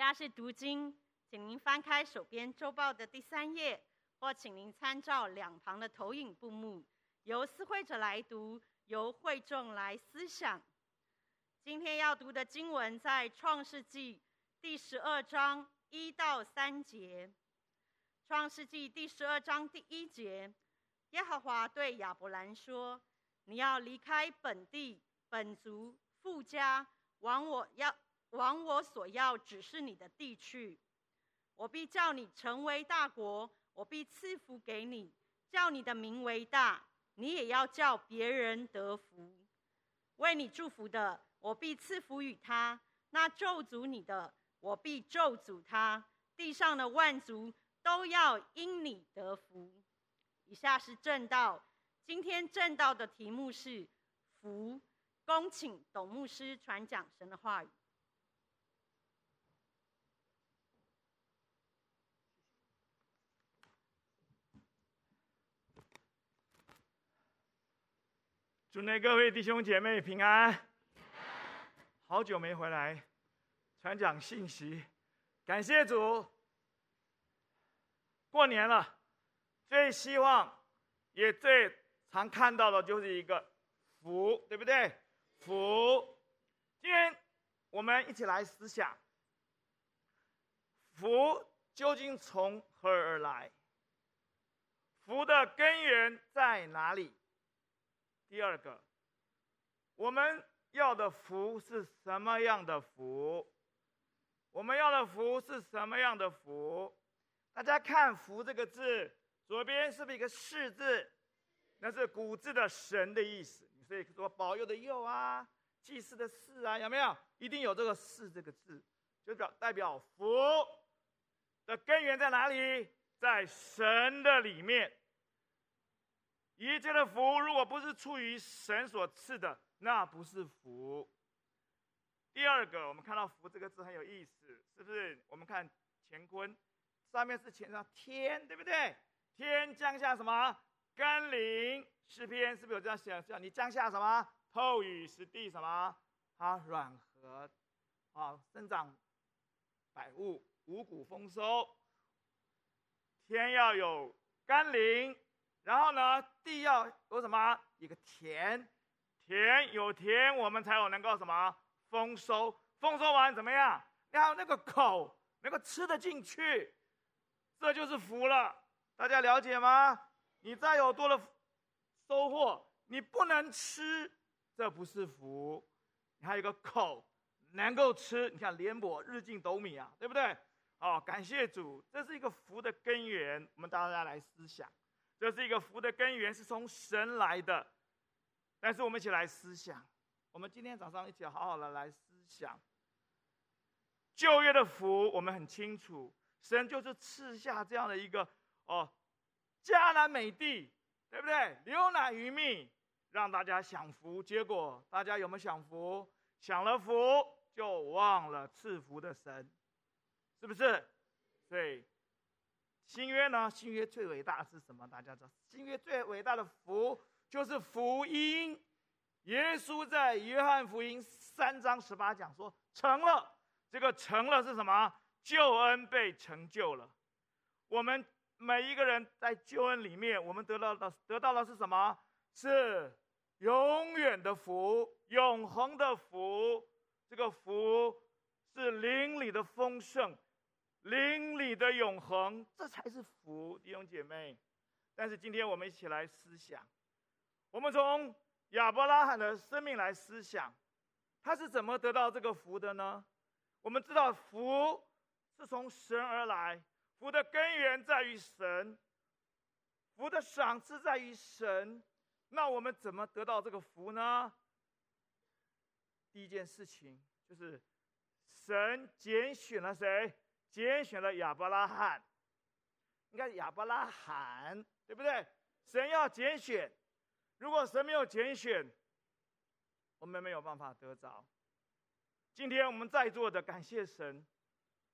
现在是读经，请您翻开手边周报的第三页，或请您参照两旁的投影布幕，由思会者来读，由会众来思想。今天要读的经文在创世纪第十二章一到三节。创世纪第十二章第一节，耶和华对亚伯兰说：“你要离开本地、本族、父家，往我要往我所要指示你的地去。我必叫你成为大国，我必赐福给你，叫你的名为大，你也要叫别人得福。为你祝福的。”我必赐福与他，那咒诅你的，我必咒诅他。地上的万族都要因你得福。以下是正道，今天正道的题目是福。恭请董牧师传讲神的话语。祝内各位弟兄姐妹平安。好久没回来传讲信息，感谢主。过年了，最希望也最常看到的就是一个福，对不对？福。今天我们一起来思想，福究竟从何而来？福的根源在哪里？第二个，我们。要的福是什么样的福？我们要的福是什么样的福？大家看“福”这个字，左边是不是一个“士”字？那是古字的神的意思。所以说保佑的佑啊，祭祀的祀啊，有没有？一定有这个“是”这个字，就表代表福的根源在哪里？在神的里面。一切的福，如果不是出于神所赐的。那不是福。第二个，我们看到“福”这个字很有意思，是不是？我们看乾坤，上面是乾上天，对不对？天降下什么？甘霖。诗篇是不是有这样写？叫你降下什么？透雨，使地什么？它软和，啊，生长百物，五谷丰收。天要有甘霖，然后呢，地要有什么？一个田。田有田，我们才有能够什么丰收？丰收完怎么样？要那个口能够吃得进去，这就是福了。大家了解吗？你再有多的收获，你不能吃，这不是福。你还有一个口能够吃，你看莲藕日进斗米啊，对不对？哦，感谢主，这是一个福的根源。我们大家来思想，这是一个福的根源，是从神来的。但是我们一起来思想，我们今天早上一起好好的来思想。旧约的福，我们很清楚，神就是赐下这样的一个哦，迦南美地，对不对？流奶与蜜，让大家享福。结果大家有没有享福？享了福就忘了赐福的神，是不是？对。新约呢？新约最伟大是什么？大家知道，新约最伟大的福。就是福音，耶稣在约翰福音三章十八讲说成了，这个成了是什么？救恩被成就了。我们每一个人在救恩里面，我们得到的得到的是什么？是永远的福，永恒的福。这个福是灵里的丰盛，灵里的永恒，这才是福，弟兄姐妹。但是今天我们一起来思想。我们从亚伯拉罕的生命来思想，他是怎么得到这个福的呢？我们知道福是从神而来，福的根源在于神，福的赏赐在于神。那我们怎么得到这个福呢？第一件事情就是神拣选了谁？拣选了亚伯拉罕。应该亚伯拉罕，对不对？神要拣选。如果神没有拣选，我们没有办法得着。今天我们在座的，感谢神，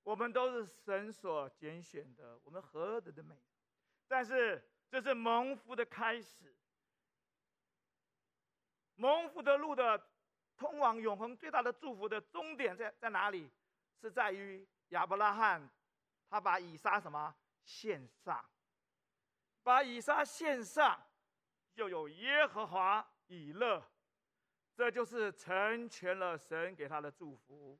我们都是神所拣选的，我们何等的美！但是这是蒙福的开始，蒙福的路的通往永恒最大的祝福的终点在在哪里？是在于亚伯拉罕，他把以撒什么献上，把以撒献上，又有耶和华以勒，这就是成全了神给他的祝福。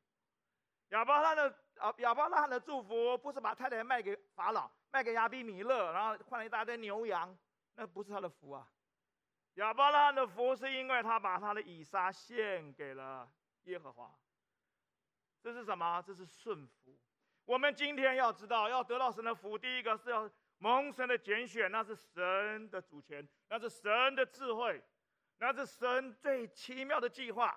亚伯拉罕的啊，亚伯拉罕的祝福不是把太太卖给法老，卖给亚比米勒，然后换了一大堆牛羊，那不是他的福啊。亚伯拉罕的福是因为他把他的以撒献给了耶和华。这是什么？这是顺服。我们今天要知道，要得到神的福，第一个是要蒙神的拣选，那是神的主权，那是神的智慧，那是神最奇妙的计划。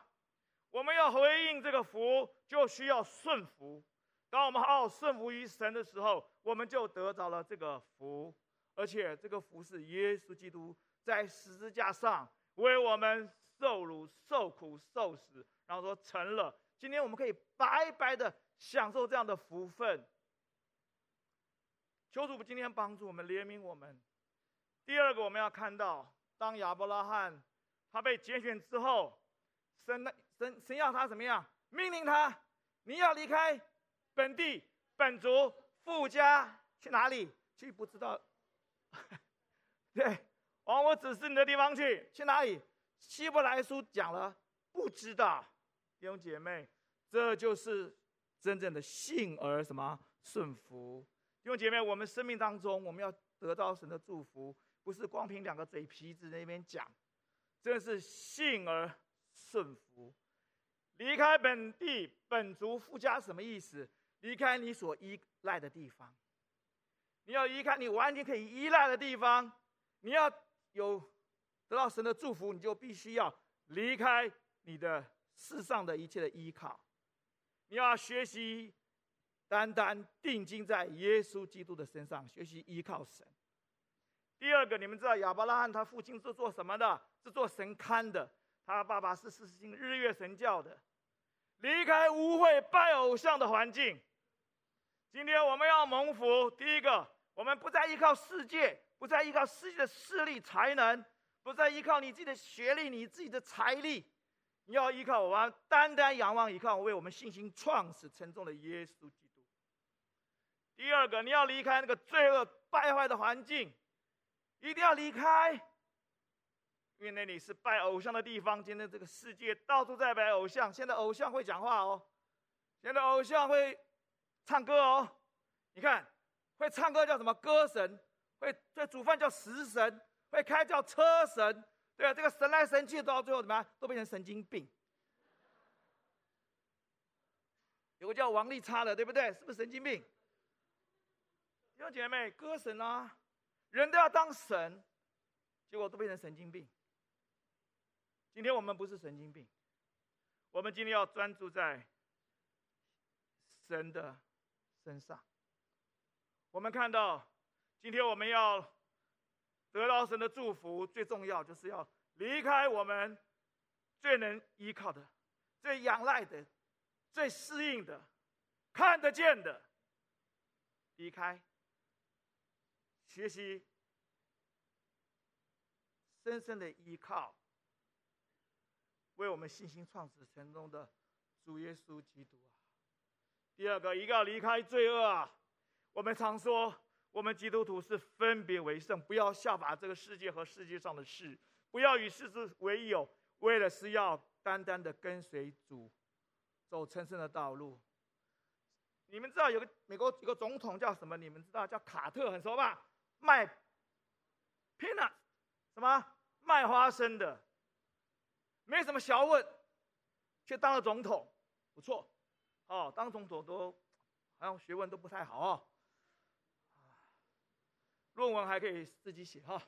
我们要回应这个福，就需要顺服。当我们好好顺服于神的时候，我们就得着了这个福，而且这个福是耶稣基督在十字架上为我们受辱、受苦、受死，然后说成了。今天我们可以白白的享受这样的福分。求主今天帮助我们，怜悯我们。第二个，我们要看到，当亚伯拉罕他被拣选之后，神神神要他怎么样？命令他，你要离开本地本族富家，去哪里？去不知道。对，往我指示你的地方去。去哪里？希伯来书讲了，不知道。弟兄姐妹，这就是真正的信而什么顺服。弟兄姐妹，我们生命当中，我们要得到神的祝福，不是光凭两个嘴皮子那边讲，这是信而顺服。离开本地本族父家什么意思？离开你所依赖的地方，你要离开你完全可以依赖的地方。你要有得到神的祝福，你就必须要离开你的。世上的一切的依靠，你要学习单单定睛在耶稣基督的身上，学习依靠神。第二个，你们知道亚伯拉罕他父亲是做什么的？是做神龛的。他爸爸是实行日月神教的，离开污秽拜偶像的环境。今天我们要蒙福，第一个，我们不再依靠世界，不再依靠世界的势力才能，不再依靠你自己的学历、你自己的财力。你要依靠我们，单单仰望依靠为我们信心创始成终的耶稣基督。第二个，你要离开那个罪恶败坏的环境，一定要离开，因为那里是拜偶像的地方。今天这个世界到处在拜偶像，现在偶像会讲话哦，现在偶像会唱歌哦。你看，会唱歌叫什么？歌神，会会煮饭叫食神，会开叫车神。对啊，这个神来神去，到最后怎么样？都变成神经病。有个叫王利差的，对不对？是不是神经病？弟兄姐妹，歌神啊，人都要当神，结果都变成神经病。今天我们不是神经病，我们今天要专注在神的身上。我们看到，今天我们要。得到神的祝福，最重要就是要离开我们最能依靠的、最仰赖的、最适应的、看得见的，离开，学习深深的依靠，为我们信心创始成终的主耶稣基督啊。第二个，一个要离开罪恶啊。我们常说。我们基督徒是分别为圣，不要效法这个世界和世界上的事，不要与世事为友，为的是要单单的跟随主，走成圣的道路。你们知道有个美国有个总统叫什么？你们知道叫卡特，很熟吧？卖 peanut 什么卖花生的，没什么学问，却当了总统，不错。哦，当总统都好像学问都不太好哦。论文还可以自己写哈，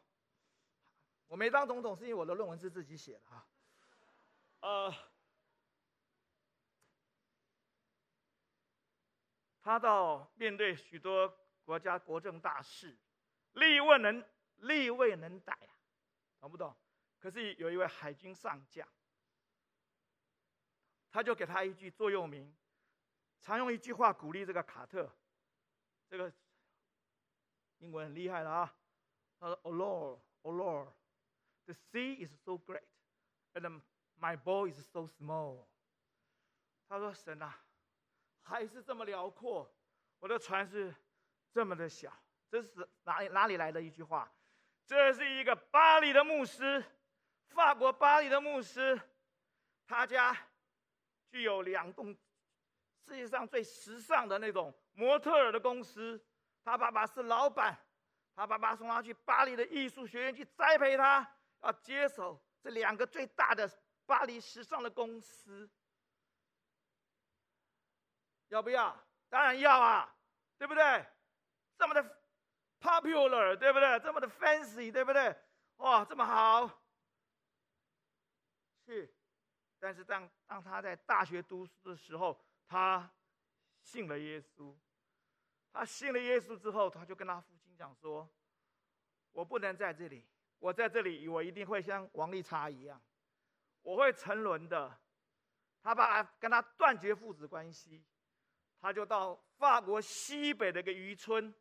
我没当总统是因为我的论文是自己写的哈。呃，他到面对许多国家国政大事，力未能力未能逮啊，懂不懂？可是有一位海军上将，他就给他一句座右铭，常用一句话鼓励这个卡特，这个。英文很厉害了啊！他说：“Oh Lord, Oh Lord, the sea is so great, and my boat is so small。”他说：“神啊，还是这么辽阔，我的船是这么的小。这是哪里哪里来的一句话？这是一个巴黎的牧师，法国巴黎的牧师，他家具有两栋世界上最时尚的那种模特儿的公司。他爸爸是老板，他爸爸送他去巴黎的艺术学院去栽培他，要接手这两个最大的巴黎时尚的公司。要不要？当然要啊，对不对？这么的 popular，对不对？这么的 fancy，对不对？哇，这么好，去。但是当当他在大学读书的时候，他信了耶稣。他信了耶稣之后，他就跟他父亲讲说：“我不能在这里，我在这里，我一定会像王丽莎一样，我会沉沦的。”他爸跟他断绝父子关系。他就到法国西北的一个渔村，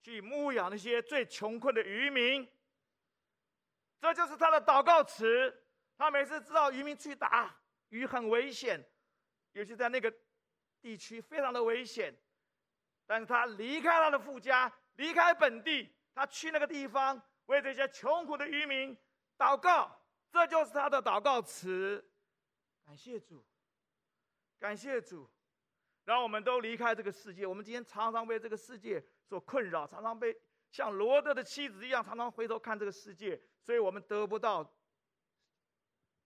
去牧养那些最穷困的渔民。这就是他的祷告词。他每次知道渔民去打鱼很危险，尤其在那个地区非常的危险。但是他离开他的父家，离开本地，他去那个地方为这些穷苦的渔民祷告。这就是他的祷告词。感谢主，感谢主。让我们都离开这个世界。我们今天常常被这个世界所困扰，常常被像罗德的妻子一样，常常回头看这个世界，所以我们得不到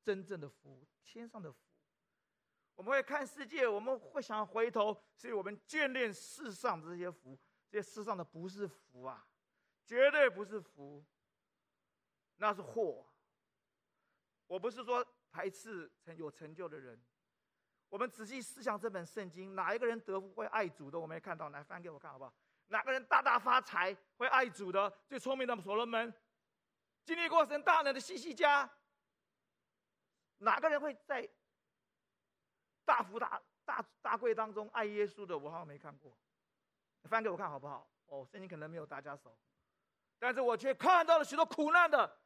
真正的福，天上的福。我们会看世界，我们会想回头，所以我们眷恋世上的这些福，这些世上的不是福啊，绝对不是福，那是祸。我不是说排斥成有成就的人。我们仔细思想这本圣经，哪一个人得福会爱主的？我没看到，来翻给我看好不好？哪个人大大发财会爱主的？最聪明的所罗门，经历过神大能的西西家，哪个人会在大富大大大贵当中爱耶稣的？我好像没看过，翻给我看好不好？哦，圣经可能没有大家熟，但是我却看到了许多苦难的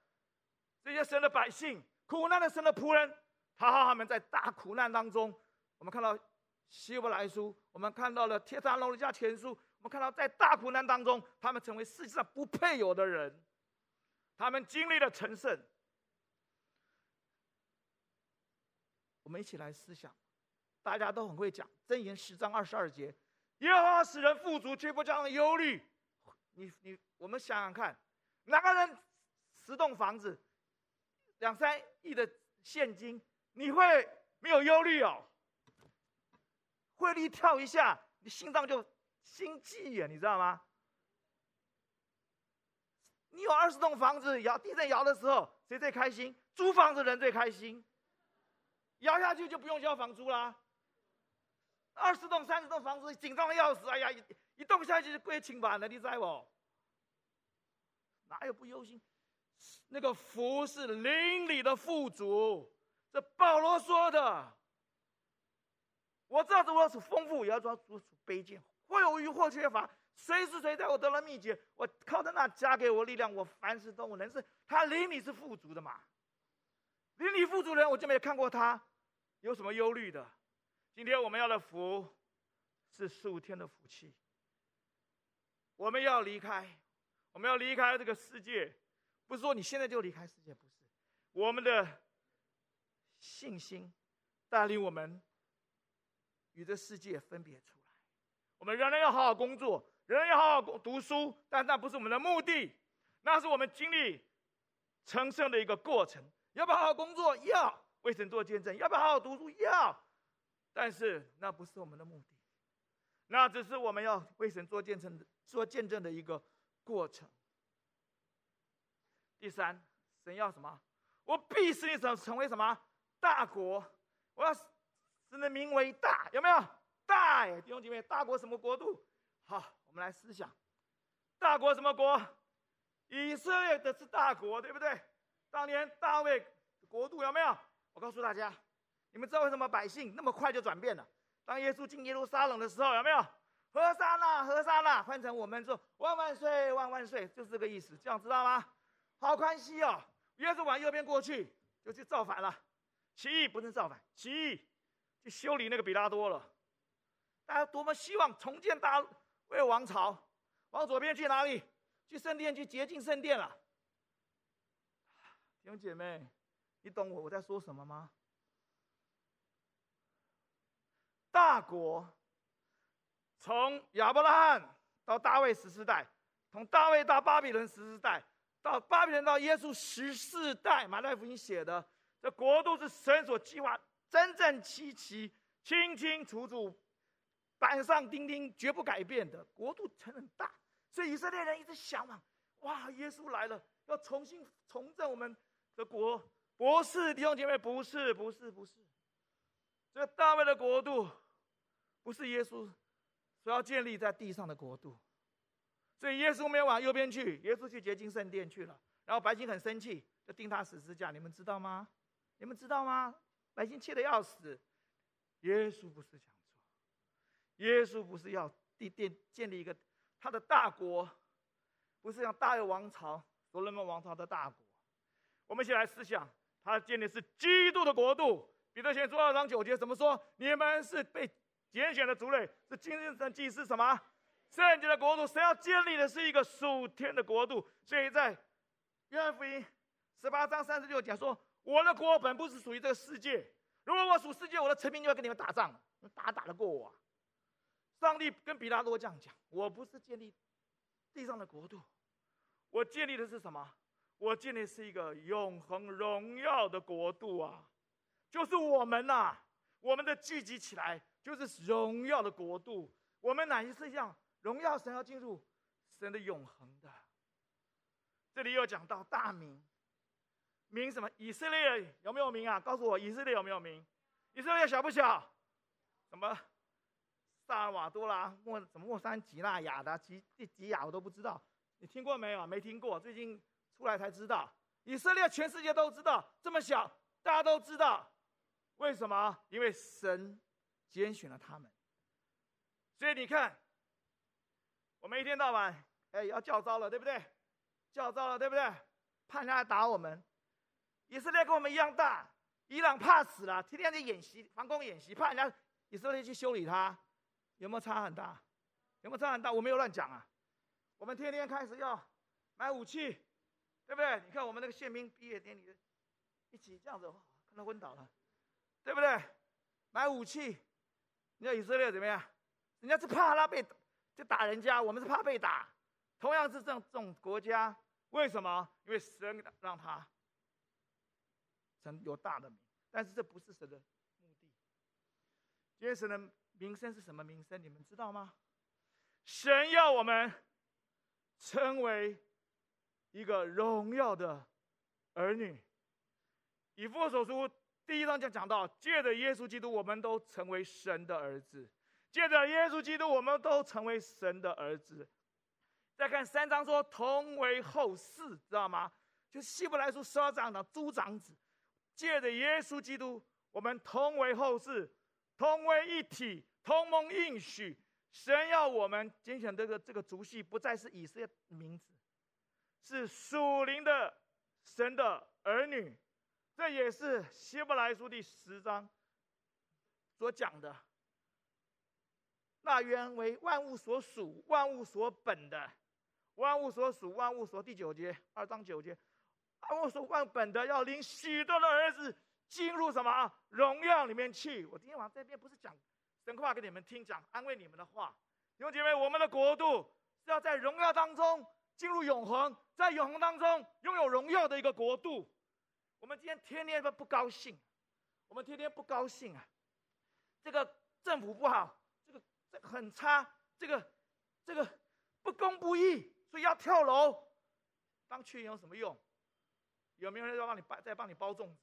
这些神的百姓，苦难的神的仆人，他和他们在大苦难当中。我们看到希伯来书，我们看到了帖撒罗尼迦前书，我们看到在大苦难当中，他们成为世界上不配有的人，他们经历了成圣。我们一起来思想，大家都很会讲，箴言十章二十二节，耶和华使人富足，却不叫人忧虑。你你，我们想想看，哪个人十栋房子，两三亿的现金，你会没有忧虑哦？汇率跳一下，你心脏就心悸呀，你知道吗？你有二十栋房子，摇地震摇的时候，谁最开心？租房子的人最开心。摇下去就不用交房租啦。二十栋、三十栋房子，紧张的要死。哎呀，一一动下去就归清板了，你知道不？哪有不忧心？那个福是灵里的富足，这保罗说的。我知道我要是丰富，也要做如此卑贱；或有余，或缺乏，谁是谁在我得了秘诀？我靠着那加给我力量，我凡事都能是。他灵里是富足的嘛？灵里富足的人，我就没有看过他有什么忧虑的。今天我们要的福是十五天的福气。我们要离开，我们要离开这个世界，不是说你现在就离开世界，不是。我们的信心带领我们。与这世界分别出来，我们仍然要好好工作，仍然要好好读书，但那不是我们的目的，那是我们经历成圣的一个过程。要不要好好工作？要。为神做见证？要不要好好读书？要。但是那不是我们的目的，那只是我们要为神做见证的、做见证的一个过程。第三，神要什么？我必使你成成为什么大国？我要。真的名为大，有没有大？弟兄姐妹，大国什么国度？好，我们来思想，大国什么国？以色列的是大国，对不对？当年大卫国度有没有？我告诉大家，你们知道为什么百姓那么快就转变了？当耶稣进耶路撒冷的时候，有没有？和散那，和散那，换成我们说万万岁，万万岁，就是这个意思，这样知道吗？好宽心哦！耶稣往右边过去，就去造反了，起义不是造反，起义。去修理那个比拉多了，大家多么希望重建大卫王朝。往左边去哪里？去圣殿去洁净圣殿了。弟兄姐妹，你懂我我在说什么吗？大国从亚伯拉罕到大卫十四代，从大卫到巴比伦十四代，到巴比伦到耶稣十四代，马太福音写的，这国度是神所计划，真正齐齐、清清楚楚，板上钉钉，绝不改变的国度，才很大。所以以色列人一直向往，哇，耶稣来了，要重新重振我们的国。不是弟兄姐妹，不是，不是，不是。这个大卫的国度，不是耶稣所要建立在地上的国度。所以耶稣没有往右边去，耶稣去洁净圣殿去了。然后百姓很生气，就钉他十字架。你们知道吗？你们知道吗？百姓气得要死。耶稣不是讲错，耶稣不是要地殿建立一个。他的大国，不是像大卫王朝、所罗门王朝的大国。我们一起来思想，他建立是基督的国度。彼得前书二章九节怎么说？你们是被拣选的族类，是今日的祭是什么？圣洁的国度。神要建立的是一个属天的国度。所以在约翰福音十八章三十六讲说：“我的国本不是属于这个世界。如果我属世界，我的臣民就要跟你们打仗，打打得过我啊？”上帝跟比拉多这样讲：“我不是建立地上的国度，我建立的是什么？我建立是一个永恒荣耀的国度啊！就是我们呐、啊，我们的聚集起来就是荣耀的国度。我们乃是这样荣耀神要进入神的永恒的。这里又讲到大名，名什么？以色列有没有名啊？告诉我，以色列有没有名？以色列小不小？什么？”萨尔瓦多啦，莫什么莫桑吉那雅的吉吉吉亚我都不知道，你听过没有？没听过，最近出来才知道。以色列全世界都知道，这么小大家都知道，为什么？因为神拣选了他们。所以你看，我们一天到晚哎要叫招了，对不对？叫招了，对不对？怕人家来打我们。以色列跟我们一样大，伊朗怕死了，天天在演习防空演习，怕人家以色列去修理他。有没有差很大？有没有差很大？我没有乱讲啊！我们天天开始要买武器，对不对？你看我们那个宪兵毕业典礼，一起这样子，可能昏倒了，对不对？买武器，你看以色列怎么样？人家是怕他被就打人家，我们是怕被打。同样是这种这种国家，为什么？因为神让他神有大的名，但是这不是神的目的。因为神的。名声是什么名声？你们知道吗？神要我们成为一个荣耀的儿女。以弗所书第一章就讲到，借着耶稣基督，我们都成为神的儿子；借着耶稣基督，我们都成为神的儿子。再看三章说，同为后嗣，知道吗？就希伯来书十二章的诸长子，借着耶稣基督，我们同为后嗣，同为一体。同蒙应许，神要我们拣选这个这个族系，不再是以色列名字，是属灵的神的儿女。这也是希伯来书第十章所讲的。那原为万物所属、万物所本的，万物所属、万物所第九节二章九节，万物所万本的，要领许多的儿子进入什么荣耀里面去。我今天晚上这边不是讲。神话给你们听，讲安慰你们的话，弟兄姐妹，我们的国度是要在荣耀当中进入永恒，在永恒当中拥有荣耀的一个国度。我们今天天天都不高兴，我们天天不高兴啊！这个政府不好，这个这很差，这个这个不公不义，所以要跳楼。当群有什么用？有没有人要帮你包，再帮你包粽子？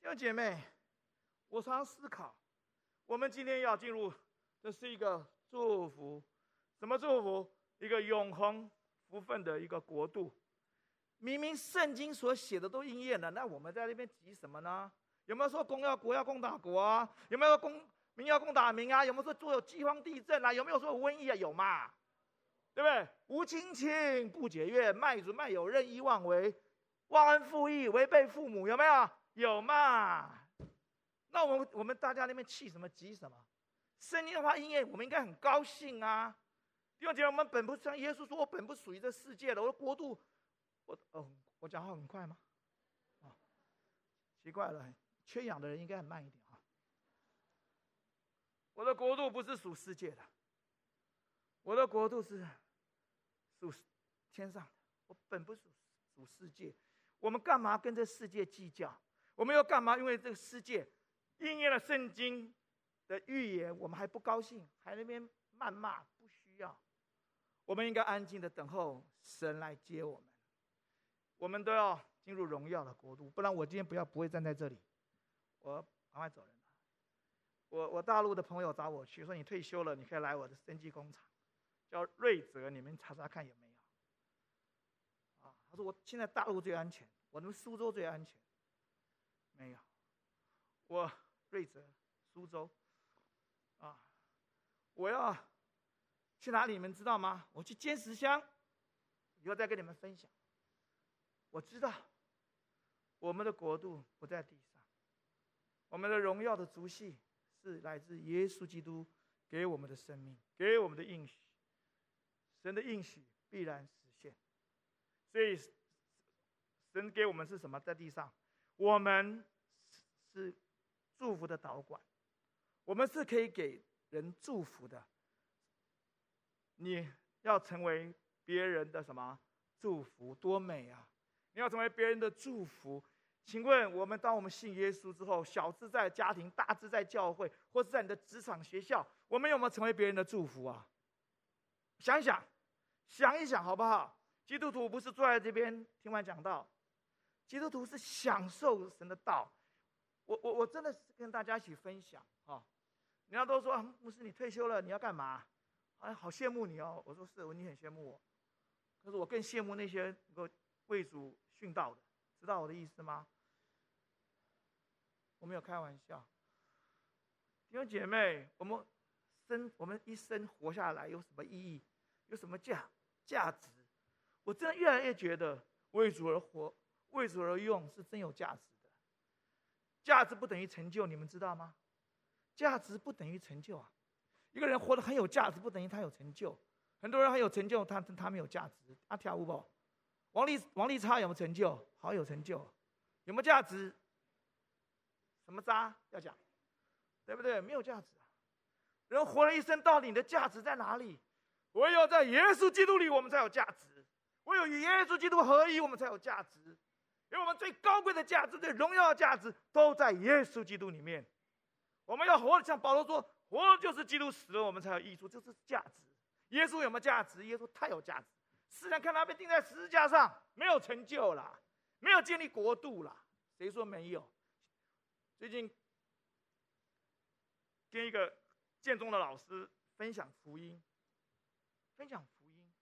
弟兄姐妹，我常常思考。我们今天要进入，这是一个祝福，什么祝福？一个永恒福分的一个国度。明明圣经所写的都应验了，那我们在那边急什么呢？有没有说公要国要攻打国啊？有没有说公民要攻打民啊？有没有说做有饥荒地震啊？有没有说瘟疫啊？有嘛？对不对？无亲情不解怨，卖主卖友任意妄为，忘恩负义，违背父母，有没有？有嘛？那我们我们大家那边气什么急什么？圣经的话应验，我们应该很高兴啊。弟兄姐妹，我们本不像耶稣说：“我本不属于这世界的，我的国度，我哦，我讲话很快吗？啊、奇怪了，缺氧的人应该很慢一点啊。我的国度不是属世界的，我的国度是属天上的。我本不属属世界，我们干嘛跟这世界计较？我们又干嘛？因为这个世界应验了圣经。”的预言，我们还不高兴，还那边谩骂，不需要。我们应该安静的等候神来接我们。我们都要进入荣耀的国度，不然我今天不要不会站在这里。我赶快走人。我我大陆的朋友找我去，说你退休了，你可以来我的生机工厂，叫瑞泽，你们查查看有没有。啊，他说我现在大陆最安全，我们苏州最安全。没有，我瑞泽，苏州。啊！我要去哪里？你们知道吗？我去尖石乡，以后再跟你们分享。我知道，我们的国度不在地上，我们的荣耀的足系是来自耶稣基督给我们的生命，给我们的应许。神的应许必然实现，所以神给我们是什么？在地上，我们是祝福的导管。我们是可以给人祝福的。你要成为别人的什么祝福？多美啊！你要成为别人的祝福。请问我们，当我们信耶稣之后，小至在家庭，大至在教会，或是在你的职场、学校，我们有没有成为别人的祝福啊？想一想，想一想，好不好？基督徒不是坐在这边听完讲道，基督徒是享受神的道。我我我真的是跟大家一起分享啊。人家都说牧师，你退休了，你要干嘛？哎，好羡慕你哦！我说是，你很羡慕我，可是我更羡慕那些能够为主殉道的，知道我的意思吗？我没有开玩笑。弟兄姐妹，我们生我们一生活下来有什么意义？有什么价价值？我真的越来越觉得为主而活、为主而用是真有价值的。价值不等于成就，你们知道吗？价值不等于成就啊！一个人活得很有价值，不等于他有成就。很多人很有成就，他他没有价值。阿跳舞不？王力王力差有没有成就？好有成就，有没有价值？什么渣要讲？对不对？没有价值啊！人活了一生，到底你的价值在哪里？唯有在耶稣基督里，我们才有价值；唯有与耶稣基督合一，我们才有价值。因为我们最高贵的价值、最荣耀的价值，都在耶稣基督里面。我们要活的像保罗说，活就是基督死了，我们才有益处，这是价值。耶稣有没有价值？耶稣太有价值。世人看他被钉在十字架上，没有成就了，没有建立国度了。谁说没有？最近跟一个建中的老师分享福音，分享福音，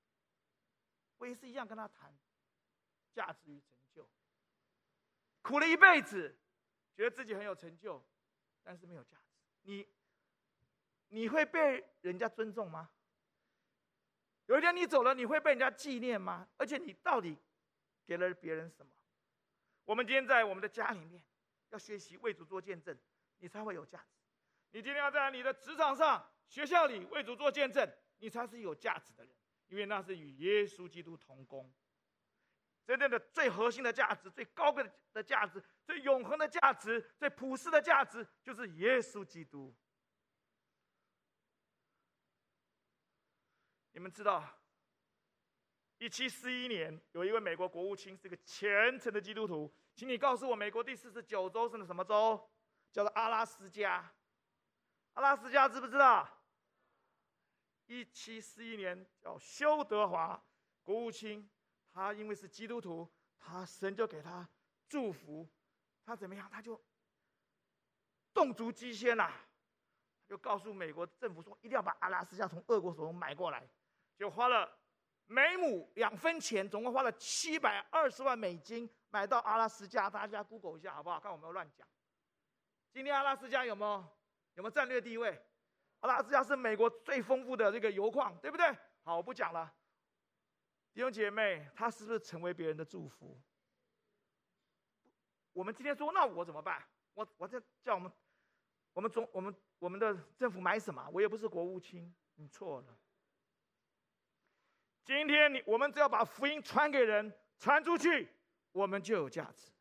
我也是一样跟他谈价值与成就。苦了一辈子，觉得自己很有成就。但是没有价值，你你会被人家尊重吗？有一天你走了，你会被人家纪念吗？而且你到底给了别人什么？我们今天在我们的家里面要学习为主做见证，你才会有价值。你今天要在你的职场上、学校里为主做见证，你才是有价值的人，因为那是与耶稣基督同工。真正的最核心的价值、最高贵的价值、最永恒的价值、最普世的价值，就是耶稣基督。你们知道，一七四一年，有一位美国国务卿是个虔诚的基督徒，请你告诉我，美国第四十九州是什么州？叫做阿拉斯加。阿拉斯加知不知道？一七四一年，叫休德华国务卿。他因为是基督徒，他神就给他祝福，他怎么样？他就动足机先呐，就告诉美国政府说，一定要把阿拉斯加从俄国手中买过来，就花了每亩两分钱，总共花了七百二十万美金买到阿拉斯加。大家 Google 一下好不好？看我没有乱讲。今天阿拉斯加有没有有没有战略地位？阿拉斯加是美国最丰富的这个油矿，对不对？好，我不讲了。弟兄姐妹，他是不是成为别人的祝福？我们今天说，那我怎么办？我我在叫我们，我们总我们我们的政府买什么？我也不是国务卿，你错了。今天你我们只要把福音传给人，传出去，我们就有价值。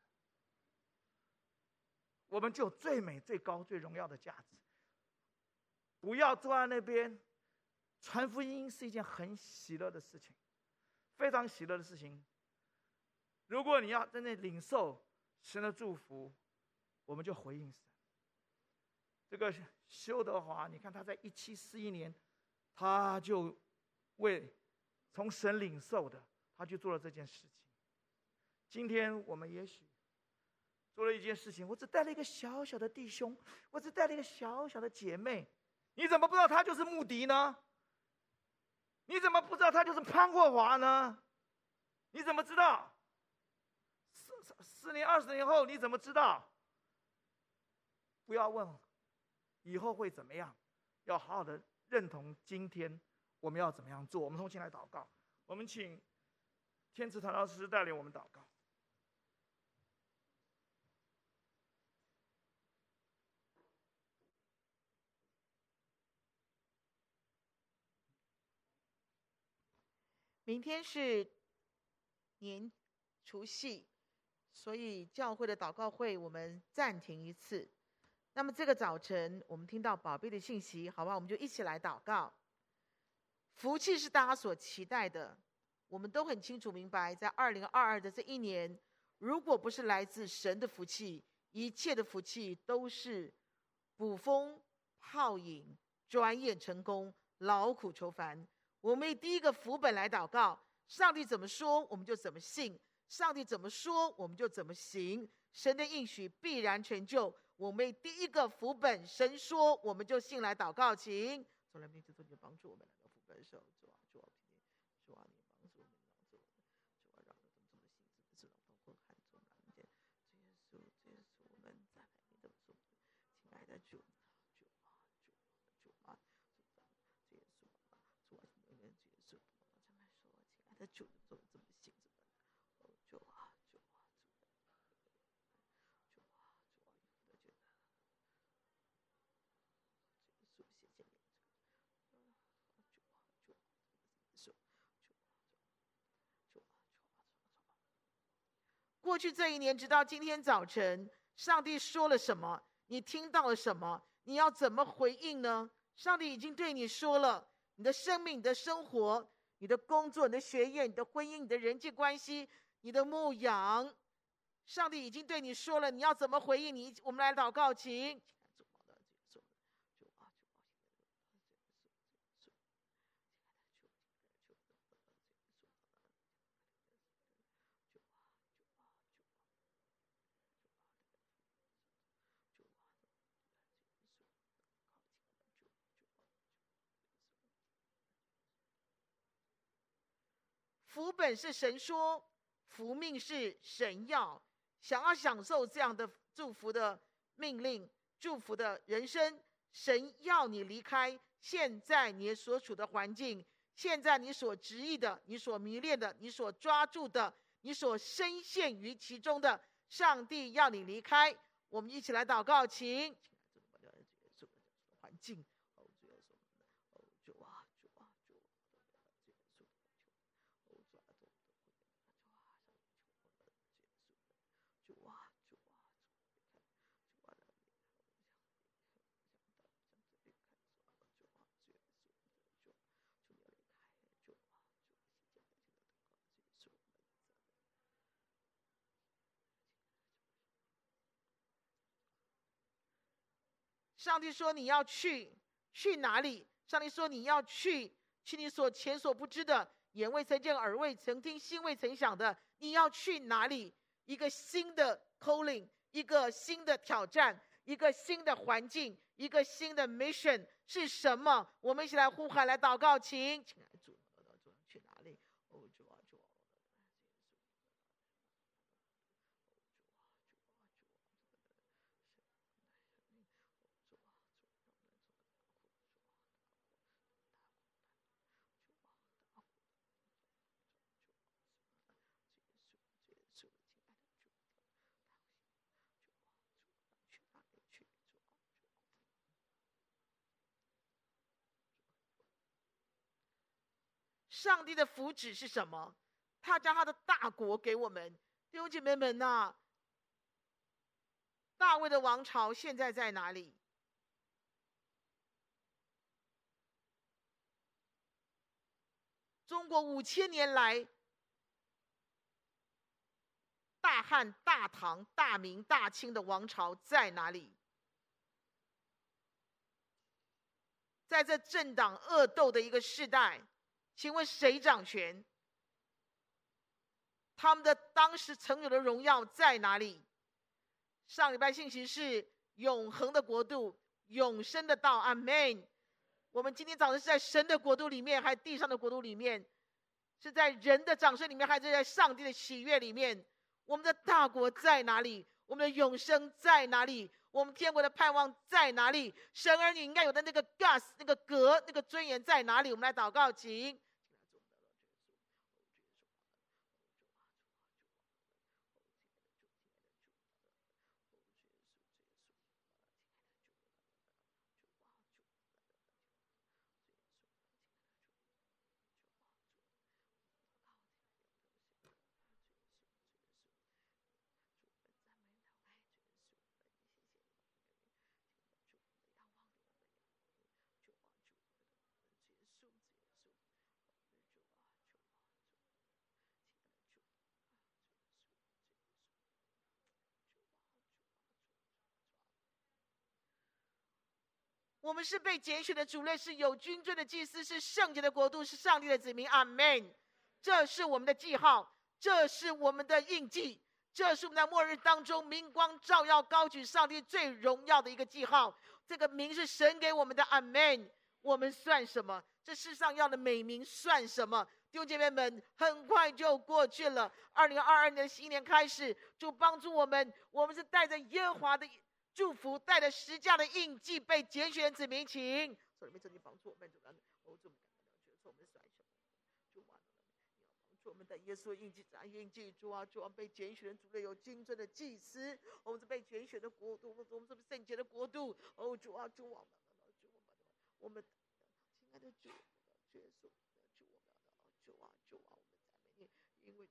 我们就有最美、最高、最荣耀的价值。不要坐在那边，传福音是一件很喜乐的事情，非常喜乐的事情。如果你要在那领受神的祝福，我们就回应神。这个修德华，你看他在一七四一年，他就为从神领受的，他去做了这件事情。今天我们也许做了一件事情，我只带了一个小小的弟兄，我只带了一个小小的姐妹，你怎么不知道他就是穆迪呢？你怎么不知道他就是潘霍华呢？你怎么知道？四四年、二十年后你怎么知道？不要问。以后会怎么样？要好好的认同今天我们要怎么样做。我们重新来祷告。我们请天慈传道师带领我们祷告。明天是年除夕，所以教会的祷告会我们暂停一次。那么这个早晨，我们听到宝贝的信息，好吧，我们就一起来祷告。福气是大家所期待的，我们都很清楚明白，在二零二二的这一年，如果不是来自神的福气，一切的福气都是捕风泡影、转眼成功、劳苦愁烦。我们以第一个福本来祷告，上帝怎么说，我们就怎么信；上帝怎么说，我们就怎么行。神的应许必然成就。我们以第一个福本，神说，我们就信来祷告，请从来没有做你的帮助我们来本的时候，主啊，主啊，主啊，你帮助我们，帮助我们，主啊，让我们这么的心，这么知道包括看重了，主耶稣，主耶稣，我们在你的主，亲爱的主，主啊，主啊，主啊，主耶稣，主啊，我们主耶稣，我们这么说，亲爱的主，怎么这么信？过去这一年，直到今天早晨，上帝说了什么？你听到了什么？你要怎么回应呢？上帝已经对你说了，你的生命、你的生活、你的工作、你的学业、你的婚姻、你的人际关系、你的牧养，上帝已经对你说了，你要怎么回应？你，我们来祷告，请。福本是神说，福命是神要，想要享受这样的祝福的命令、祝福的人生，神要你离开现在你所处的环境，现在你所执意的、你所迷恋的、你所抓住的、你所深陷于其中的，上帝要你离开。我们一起来祷告，请。环境。上帝说：“你要去，去哪里？”上帝说：“你要去，去你所前所不知的，眼未曾见，耳未曾听，心未曾想的。你要去哪里？一个新的 calling，一个新的挑战，一个新的环境，一个新的 mission 是什么？我们一起来呼喊，来祷告，请。亲爱的主，主去哪里？哦，主啊，主上帝的福祉是什么？他将他的大国给我们。弟兄姐妹们呐、大卫的王朝现在在哪里？中国五千年来，大汉、大唐、大明、大清的王朝在哪里？在这政党恶斗的一个时代，请问谁掌权？他们的当时曾有的荣耀在哪里？上礼拜信息是永恒的国度、永生的道。阿门。我们今天早上是在神的国度里面，还是地上的国度里面？是在人的掌声里面，还是在上帝的喜悦里面？我们的大国在哪里？我们的永生在哪里？我们天国的盼望在哪里？神儿女应该有的那个 gas、那个格、那个尊严在哪里？我们来祷告，请。我们是被拣选的族类，是有君尊的祭司，是圣洁的国度，是上帝的子民。阿门。这是我们的记号，这是我们的印记，这是我们在末日当中明光照耀、高举上帝最荣耀的一个记号。这个名是神给我们的。阿门。我们算什么？这世上要的美名算什么？弟兄姐妹们，很快就过去了。二零二二年的新年开始，就帮助我们，我们是带着耶和华的。祝福带着十架的印记被拣选子民，请。所里面曾经帮助我们，主啊，我这么感觉错，我们甩手，主啊，你要帮助我们的耶稣印记，咱印记，主啊，主啊，被拣选的族类有君尊的祭司，我们是被拣选的国度，我们是圣洁的国度，哦，主啊，主啊，主啊，我们亲爱的主，主耶稣，主啊，主啊，主啊，我们赞美你，因为。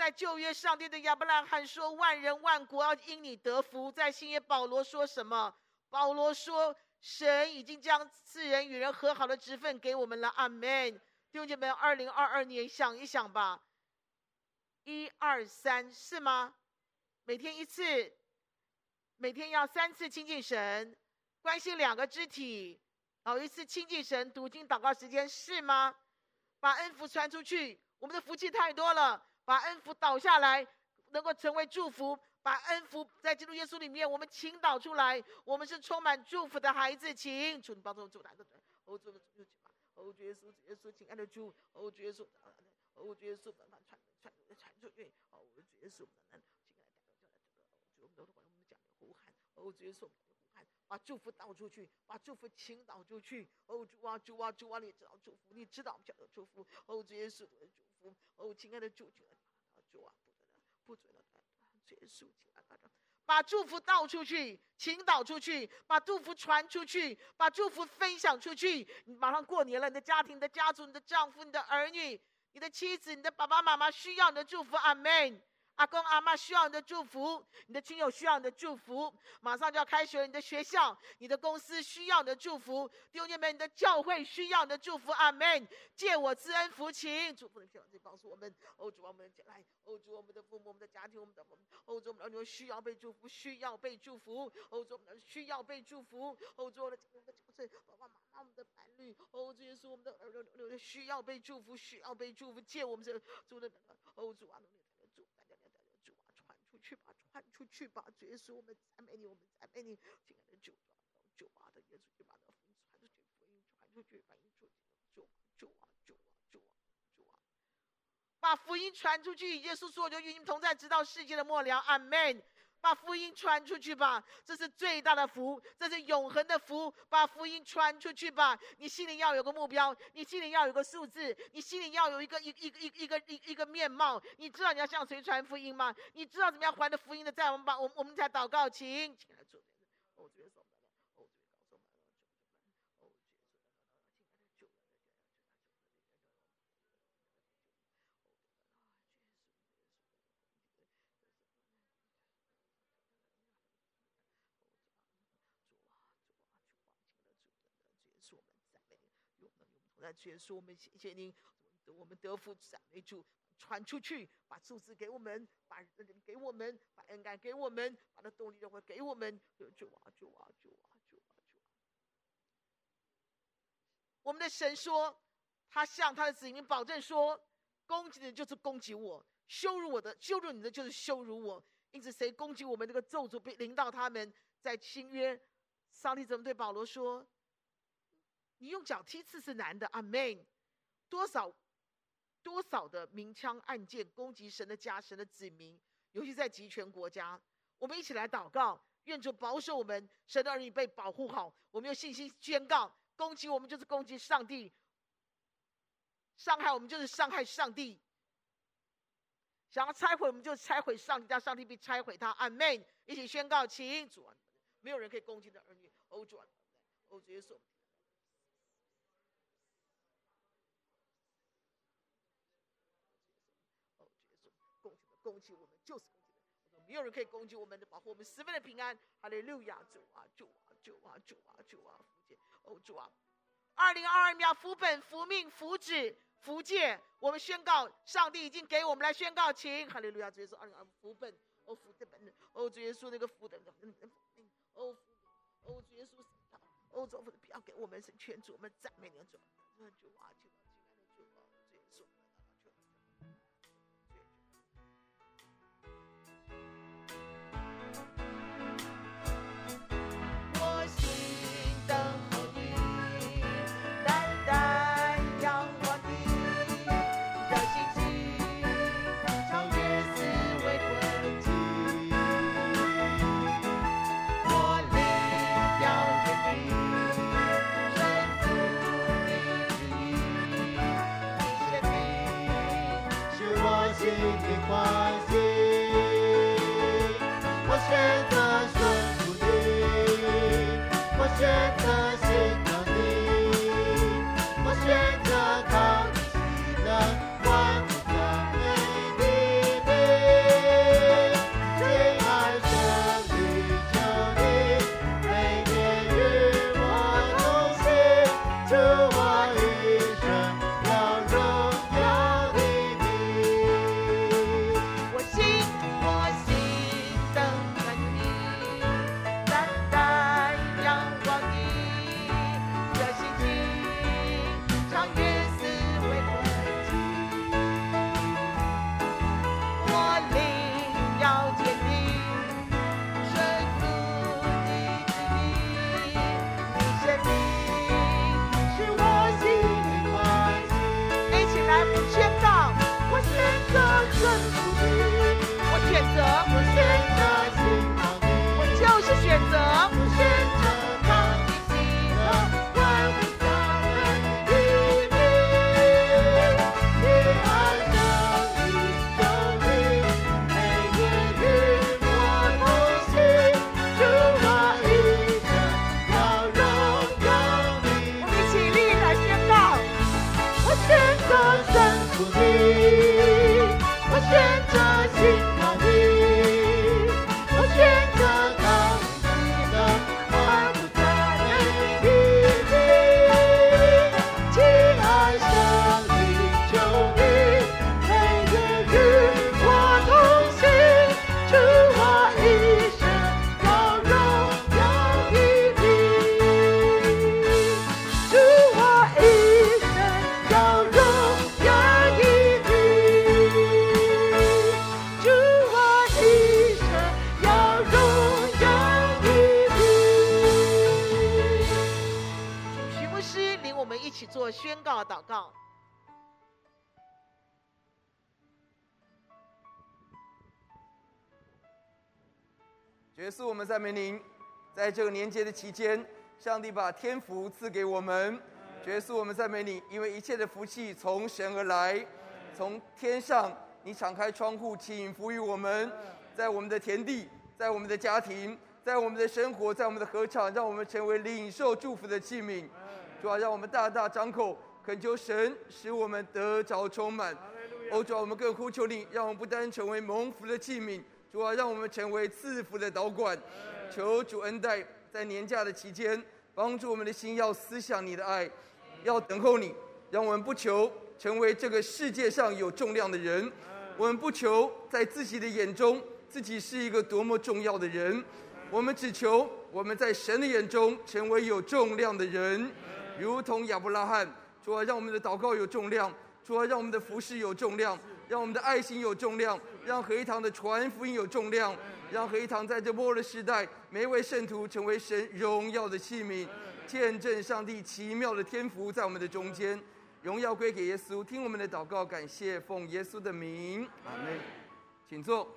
在旧约，上帝对亚伯拉罕说：“万人万国要因你得福。”在新约，保罗说什么？保罗说：“神已经将赐人与人和好的职分给我们了。”阿门。弟兄姐妹，二零二二年想一想吧，一二三，是吗？每天一次，每天要三次亲近神，关心两个肢体，然后一次亲近神读经祷告时间，是吗？把恩福传出去，我们的福气太多了。把恩福倒下来，能够成为祝福。把恩福在基督耶稣里面，我们倾倒出来。我们是充满祝福的孩子，请主你帮助我们，主来，哦，主的主就去吧。哦，主耶稣，主耶稣，亲爱的主，哦，主耶稣，哦，主耶稣，把它传传传出去。哦，主耶稣，亲爱的主，我们都我们讲的呼喊。哦，主耶稣，呼喊，把祝福倒出去，把祝福倾倒出去。哦，主啊，主啊，主啊，你知道祝福，你知道我们讲的祝福。哦，主耶稣的祝福。哦，亲爱的主，主。主啊，不准了，不准了，结束，把祝福倒出去，倾倒出去，把祝福传出去，把祝福分享出去。马上过年了，你的家庭、你的家族、你的丈夫、你的儿女、你的妻子、你的爸爸妈妈需要你的祝福。阿门。阿公阿妈需要你的祝福，你的亲友需要你的祝福。马上就要开学了，你的学校、你的公司需要你的祝福。弟兄姐妹，你的教会需要你的祝福。阿门。借我之恩福情，祝福的天王，帮助我们。哦，主我们来，哦，主我们的父母、我们的家庭、我们的，哦，主我们的儿女需要被祝福，需要被祝福。哦，主我们需要被祝福。哦，主我们的我们的教会、爸爸妈妈、我们的伴侣，哦，这些是我们的儿女需要被祝福，需要被祝福。借我们这主的，哦，主啊。去吧，传出去吧！主耶稣，我们赞美你，我们赞美你，亲爱的主啊，主啊的耶稣，就把那福音传出去，福音传出去，福音传出去，主主啊，主啊，主啊，主啊，把福音传出去。耶稣说：“就与你们同在，直到世界的末了。”阿门。把福音传出去吧，这是最大的福，这是永恒的福。把福音传出去吧。你心里要有个目标，你心里要有个数字，你心里要有一个一一个一一个一一个面貌。你知道你要向谁传福音吗？你知道怎么样还的福音的债？我们把我们我们才祷告，请。来，主耶稣，我们谢谢您，我们得福赞美主，传出去，把数字给我们，把人给我们，把恩感给我们，把那动力的话给我们，主啊，主啊，主啊，主啊，主啊！我们的神说，他向他的子民保证说，攻击的就是攻击我，羞辱我的，羞辱你的就是羞辱我。因此，谁攻击我们，这个咒诅被临到他们，在新约，上帝怎么对保罗说？你用脚踢刺是难的，阿门。多少多少的明枪暗箭攻击神的家、神的子民，尤其在极权国家，我们一起来祷告，愿主保守我们，神的儿女被保护好。我们有信心宣告：攻击我们就是攻击上帝，伤害我们就是伤害上帝。想要拆毁我们，就拆毁上帝，让上帝被拆毁他。阿门。一起宣告，请主，没有人可以攻击的儿女，欧主啊，欧主耶稣。攻击我们就是攻击的，没有人可以攻击我们的，保护我们十分的平安。哈利路亚，主啊，主啊，主啊，主啊，主啊，福建，哦，主啊，二零二二秒福本福命福祉福界，我们宣告，上帝已经给我们来宣告，请。哈利路亚，主耶稣，二零二福本，哦福的本，哦主耶稣那个福的，哦哦主耶稣，哦主不要给我们是全主，我们赞美你主，主啊，主我选择耶稣，我们赞美您，在这个年节的期间，上帝把天福赐给我们。主耶稣，我们赞美你，因为一切的福气从神而来，从天上你敞开窗户，请福于我们，在我们的田地，在我们的家庭，在我们的生活，在我们的合场，让我们成为领受祝福的器皿。主啊，让我们大大张口恳求神，使我们得着充满。哦，主啊，我们更呼求你，让我们不单成为蒙福的器皿，主啊，让我们成为赐福的导管。求主恩待，在年假的期间，帮助我们的心要思想你的爱，要等候你。让我们不求成为这个世界上有重量的人，我们不求在自己的眼中自己是一个多么重要的人，我们只求我们在神的眼中成为有重量的人。如同亚伯拉罕，主啊，让我们的祷告有重量；主啊，让我们的服事有重量；让我们的爱心有重量；让合一堂的传福音有重量；让合一堂在这末日时代，每一位圣徒成为神荣耀的器皿，见证上帝奇妙的天福在我们的中间。荣耀归给耶稣，听我们的祷告，感谢奉耶稣的名，阿妹。请坐。